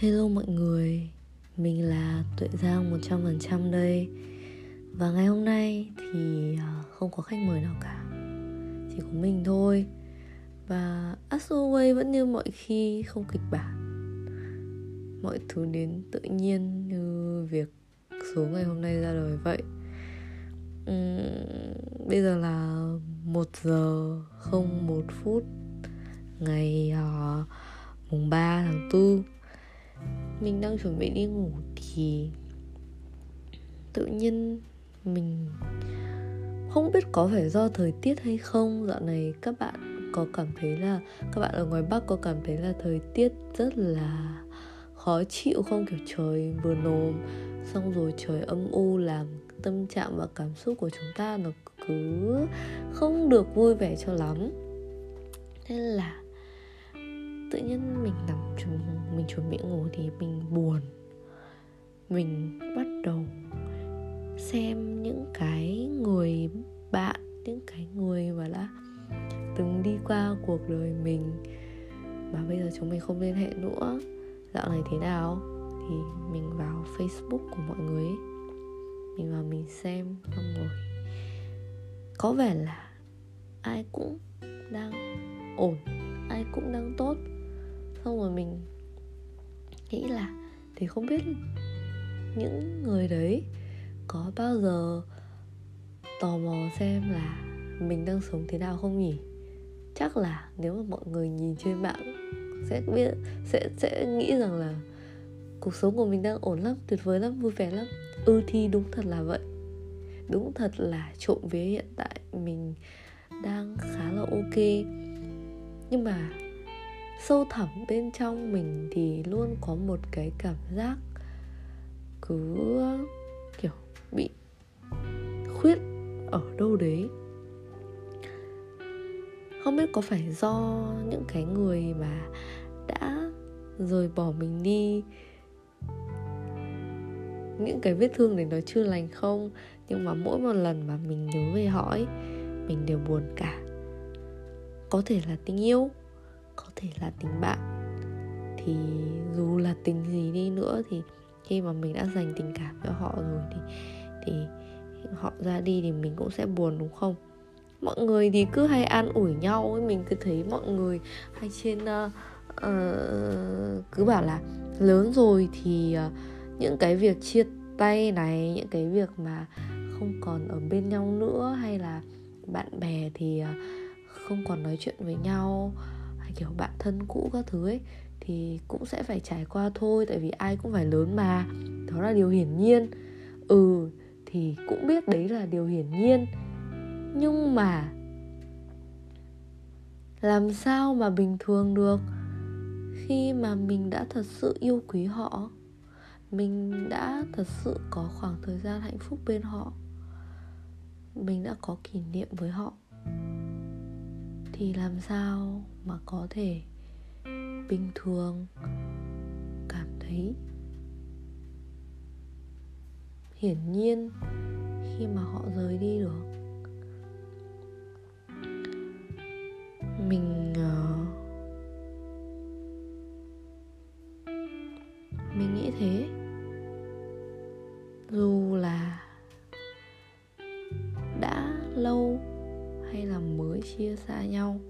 Hello mọi người, mình là Tuệ Giang 100% đây. Và ngày hôm nay thì à, không có khách mời nào cả Chỉ có mình thôi. Và as always vẫn như mọi khi không kịch bản. Mọi thứ đến tự nhiên như việc số ngày hôm nay ra đời vậy. Uhm, Bây giờ là 1 giờ không 1 phút Ngày uh, mùng 3 tháng 4 mình đang chuẩn bị đi ngủ thì tự nhiên mình không biết có phải do thời tiết hay không. Dạo này các bạn có cảm thấy là, các bạn ở ngoài bắc có cảm thấy là thời tiết rất là khó chịu không? Kiểu trời vừa nồm, xong rồi trời âm u làm tâm trạng và cảm xúc của chúng ta nó cứ không được vui vẻ cho lắm. Nên là tự nhiên mình nằm chuẩn mình chuẩn bị ngủ thì mình buồn. Mình bắt đầu xem những cái người bạn, những cái người mà đã từng đi qua cuộc đời mình mà bây giờ chúng mình không liên hệ nữa. Dạo này thế nào? Thì mình vào facebook của mọi người ấy. mình vào mình xem, xong rồi có vẻ là ai cũng đang ổn, ai cũng đang tốt. Xong rồi mình nghĩ là, thì không biết những người đấy có bao giờ tò mò xem là mình đang sống thế nào không nhỉ? Chắc là nếu mà mọi người nhìn trên mạng sẽ biết, sẽ sẽ nghĩ rằng là cuộc sống của mình đang ổn lắm, tuyệt vời lắm, vui vẻ lắm. Ừ thì đúng thật là vậy. Đúng thật là trộm vía hiện tại mình đang khá là ok. Nhưng mà sâu thẳm bên trong mình thì luôn có một cái cảm giác cứ, kiểu, bị khuyết ở đâu đấy. Không biết có phải do những cái người mà đã rời bỏ mình đi, những cái vết thương này nó chưa lành không? Nhưng mà mỗi một lần mà mình nhớ về họ ấy, mình đều buồn cả. Có thể là tình yêu có thể là tình bạn. Thì dù là tình gì đi nữa thì khi mà mình đã dành tình cảm cho họ rồi thì thì họ ra đi thì mình cũng sẽ buồn đúng không? Mọi người thì cứ hay an ủi nhau ấy mình cứ thấy mọi người hay trên uh, uh, cứ bảo là lớn rồi thì uh, những cái việc chia tay này những cái việc mà không còn ở bên nhau nữa hay là bạn bè thì uh, không còn nói chuyện với nhau kiểu bạn thân cũ các thứ ấy, thì cũng sẽ phải trải qua thôi, tại vì ai cũng phải lớn mà. Đó là điều hiển nhiên. Ừ thì cũng biết đấy là điều hiển nhiên. Nhưng mà làm sao mà bình thường được? Khi mà mình đã thật sự yêu quý họ, mình đã thật sự có khoảng thời gian hạnh phúc bên họ, mình đã có kỷ niệm với họ thì làm sao mà có thể bình thường cảm thấy hiển nhiên khi mà họ rời đi được? Mình uh, mình nghĩ thế. Dù là đã lâu hay là mới chia xa nhau,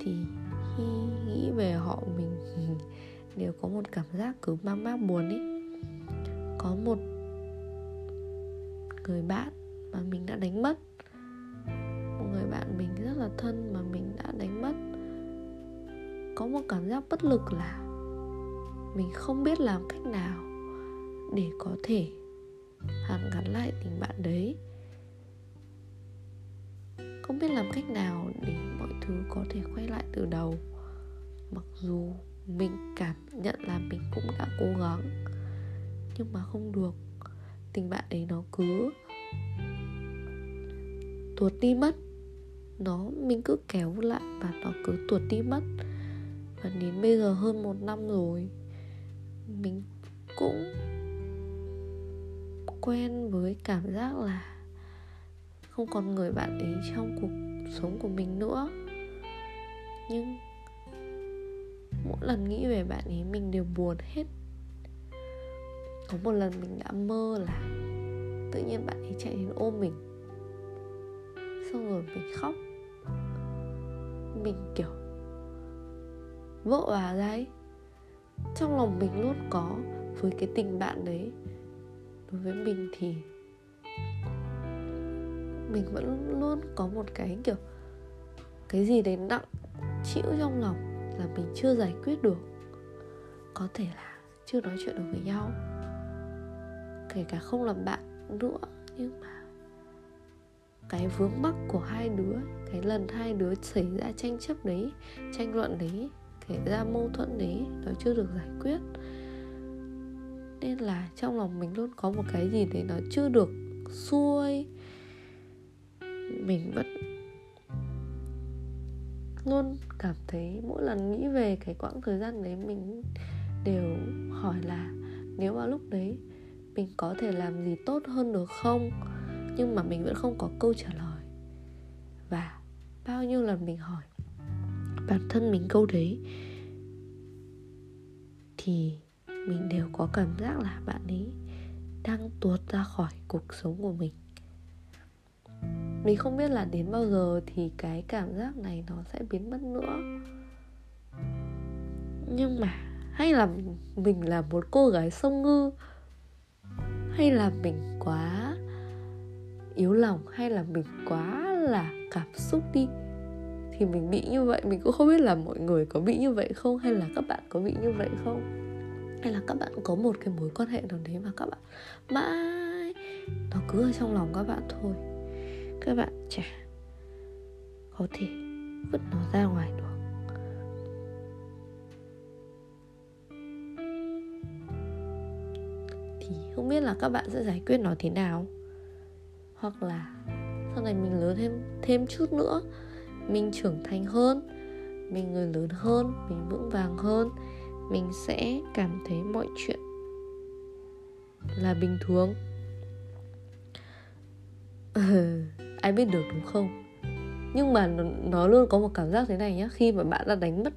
thì khi nghĩ về họ mình đều có một cảm giác cứ mang mát buồn ấy có một người bạn mà mình đã đánh mất, một người bạn mình rất là thân mà mình đã đánh mất. Có một cảm giác bất lực là mình không biết làm cách nào để có thể hàn gắn lại tình bạn đấy không biết làm cách nào để mọi thứ có thể quay lại từ đầu. Mặc dù mình cảm nhận là mình cũng đã cố gắng, nhưng mà không được. Tình bạn ấy nó cứ tuột đi mất. Nó, mình cứ kéo lại và nó cứ tuột đi mất. Và đến bây giờ hơn một năm rồi, mình cũng quen với cảm giác là không còn người bạn ấy trong cuộc sống của mình nữa. Nhưng mỗi lần nghĩ về bạn ấy mình đều buồn hết. Có một lần mình đã mơ là tự nhiên bạn ấy chạy đến ôm mình. Xong rồi mình khóc. Mình kiểu vỡ hòa ra ấy. Trong lòng mình luôn có với cái tình bạn đấy. Đối với mình thì mình vẫn luôn có một cái, kiểu, cái gì đấy nặng chịu trong lòng là mình chưa giải quyết được. Có thể là chưa nói chuyện được với nhau, kể cả không làm bạn nữa, nhưng mà cái vướng mắc của hai đứa, cái lần hai đứa xảy ra tranh chấp đấy, tranh luận đấy, kể ra mâu thuẫn đấy, nó chưa được giải quyết. Nên là trong lòng mình luôn có một cái gì đấy nó chưa được xuôi mình vẫn luôn cảm thấy mỗi lần nghĩ về cái quãng thời gian đấy mình đều hỏi là nếu mà lúc đấy mình có thể làm gì tốt hơn được không? Nhưng mà mình vẫn không có câu trả lời. Và bao nhiêu lần mình hỏi bản thân mình câu đấy, thì mình đều có cảm giác là bạn ấy đang tuột ra khỏi cuộc sống của mình mình không biết là đến bao giờ thì cái cảm giác này nó sẽ biến mất nữa. Nhưng mà, hay là mình là một cô gái sông ngư? Hay là mình quá yếu lòng, hay là mình quá là cảm xúc đi? Thì mình bị như vậy, mình cũng không biết là mọi người có bị như vậy không, hay là các bạn có bị như vậy không? Hay là các bạn có một cái mối quan hệ nào đấy mà các bạn mãi nó cứ ở trong lòng các bạn thôi các bạn. Chả có thể vứt nó ra ngoài được. Thì không biết là các bạn sẽ giải quyết nó thế nào. Hoặc là sau này mình lớn thêm thêm chút nữa, mình trưởng thành hơn, mình người lớn hơn, mình vững vàng hơn, mình sẽ cảm thấy mọi chuyện là bình thường. Ừ ai biết được đúng không? Nhưng mà nó, nó luôn có một cảm giác thế này nhá. Khi mà bạn đã đánh mất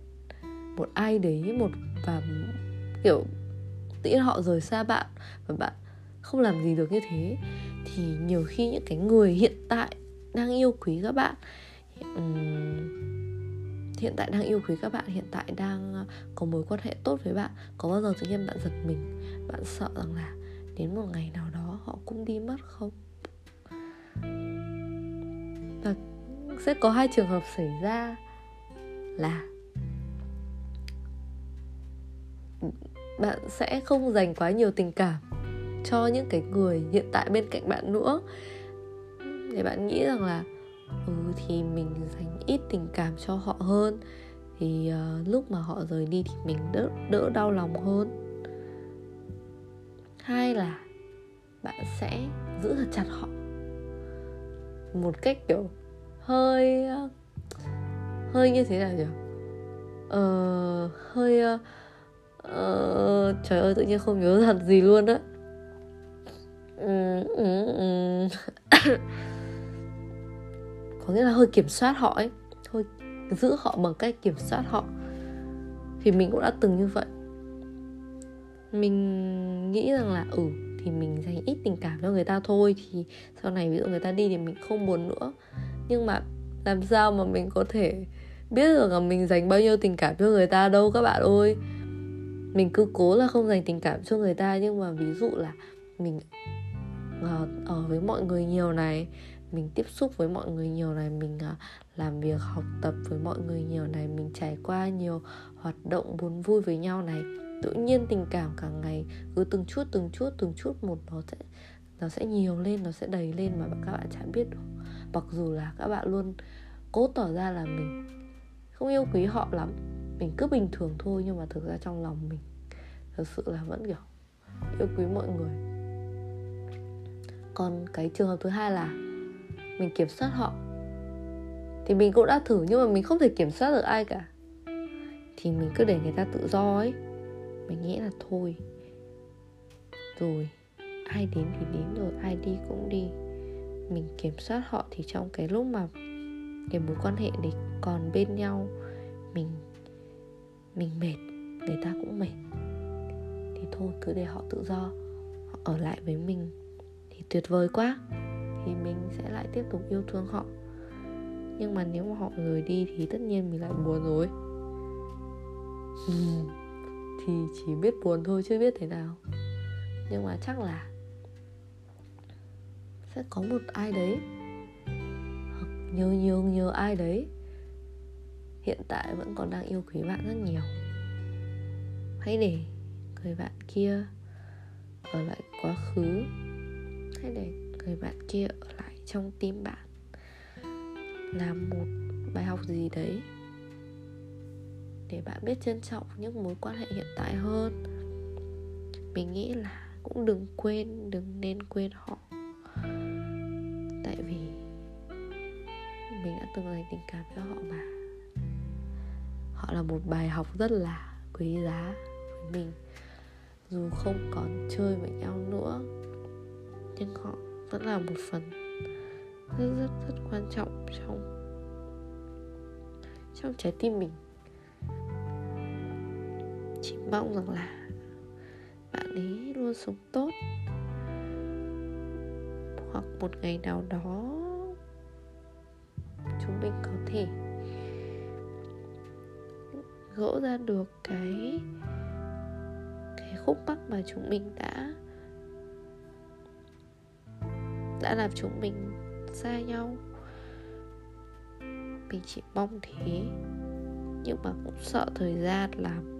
một ai đấy một và kiểu tự nhiên họ rời xa bạn và bạn không làm gì được như thế thì nhiều khi những cái người hiện tại đang yêu quý các bạn hiện tại đang yêu quý các bạn hiện tại đang có mối quan hệ tốt với bạn có bao giờ tự nhiên bạn giật mình bạn sợ rằng là đến một ngày nào đó họ cũng đi mất không? Và sẽ có hai trường hợp xảy ra là bạn sẽ không dành quá nhiều tình cảm cho những cái người hiện tại bên cạnh bạn nữa. Để bạn nghĩ rằng là ừ thì mình dành ít tình cảm cho họ hơn. Thì uh, lúc mà họ rời đi thì mình đỡ đỡ đau lòng hơn. Hai là bạn sẽ giữ thật chặt họ một cách kiểu hơi ờ, hơi như thế nào nhỉ? Ờ, hơi ờ, ờ trời ơi tự nhiên không nhớ thật gì luôn á. Ừ, ừ, ừ. Có nghĩa là hơi kiểm soát họ ấy thôi giữ họ bằng cách kiểm soát họ. Thì mình cũng đã từng như vậy. Mình nghĩ rằng là ừ thì mình dành ít tình cảm cho người ta thôi. Thì sau này ví dụ người ta đi thì mình không buồn nữa. Nhưng mà làm sao mà mình có thể biết được là mình dành bao nhiêu tình cảm cho người ta đâu các bạn ơi. Mình cứ cố là không dành tình cảm cho người ta, nhưng mà ví dụ là mình ờ, ở với mọi người nhiều này, mình tiếp xúc với mọi người nhiều này, mình ờ, làm việc, học tập với mọi người nhiều này, mình trải qua nhiều hoạt động, buồn vui với nhau này tự nhiên tình cảm cả ngày, cứ từng chút từng chút từng chút một nó sẽ nó sẽ nhiều lên, nó sẽ đầy lên mà các bạn chả biết được. Mặc dù là các bạn luôn cố tỏ ra là mình không yêu quý họ lắm, mình cứ bình thường thôi nhưng mà thực ra trong lòng mình thật sự là vẫn, kiểu, yêu quý mọi người. Còn cái trường hợp thứ hai là mình kiểm soát họ. Thì mình cũng đã thử nhưng mà mình không thể kiểm soát được ai cả. Thì mình cứ để người ta tự do ấy mình nghĩ là thôi. Rồi, ai đến thì đến rồi, ai đi cũng đi. Mình kiểm soát họ thì trong cái lúc mà cái mối quan hệ đấy còn bên nhau, mình mình mệt, người ta cũng mệt. Thì thôi, cứ để họ tự do, họ ở lại với mình thì tuyệt vời quá. Thì mình sẽ lại tiếp tục yêu thương họ. Nhưng mà nếu mà họ rời đi thì tất nhiên mình lại buồn rồi thì chỉ biết buồn thôi, chưa biết thế nào. Nhưng mà chắc là sẽ có một ai đấy, hoặc nhiều nhiều nhiều ai đấy hiện tại vẫn còn đang yêu quý bạn rất nhiều. Hãy để người bạn kia ở lại quá khứ. Hãy để người bạn kia ở lại trong tim bạn. Làm một bài học gì đấy để bạn biết trân trọng những mối quan hệ hiện tại hơn. Mình nghĩ là cũng đừng quên, đừng nên quên họ. Tại vì mình đã từng dành tình cảm cho họ mà. Họ là một bài học rất là quý giá với mình. Dù không còn chơi với nhau nữa, nhưng họ vẫn là một phần rất rất rất quan trọng trong trong trái tim mình chỉ mong rằng là bạn ấy luôn sống tốt. Hoặc một ngày nào đó chúng mình có thể gỡ ra được cái cái khúc mắc mà chúng mình đã đã làm chúng mình xa nhau. Mình chỉ mong thế, nhưng mà cũng sợ thời gian làm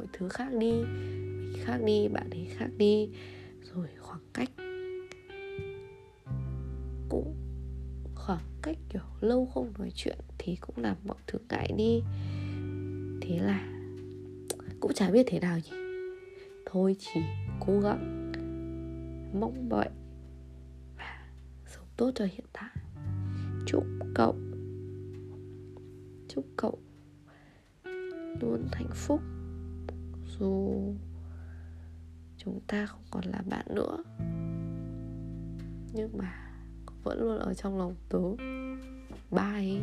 mọi thứ khác đi. Mình khác đi, bạn ấy khác đi. Rồi khoảng cách cũng, khoảng cách kiểu lâu không nói chuyện thì cũng làm mọi thứ ngại đi. Thế là cũng chả biết thế nào nhỉ. Thôi chỉ cố gắng mong đợi và sống tốt cho hiện tại. Chúc cậu chúc cậu luôn hạnh phúc dù chúng ta không còn là bạn nữa, nhưng mà vẫn luôn ở trong lòng tớ. Bye.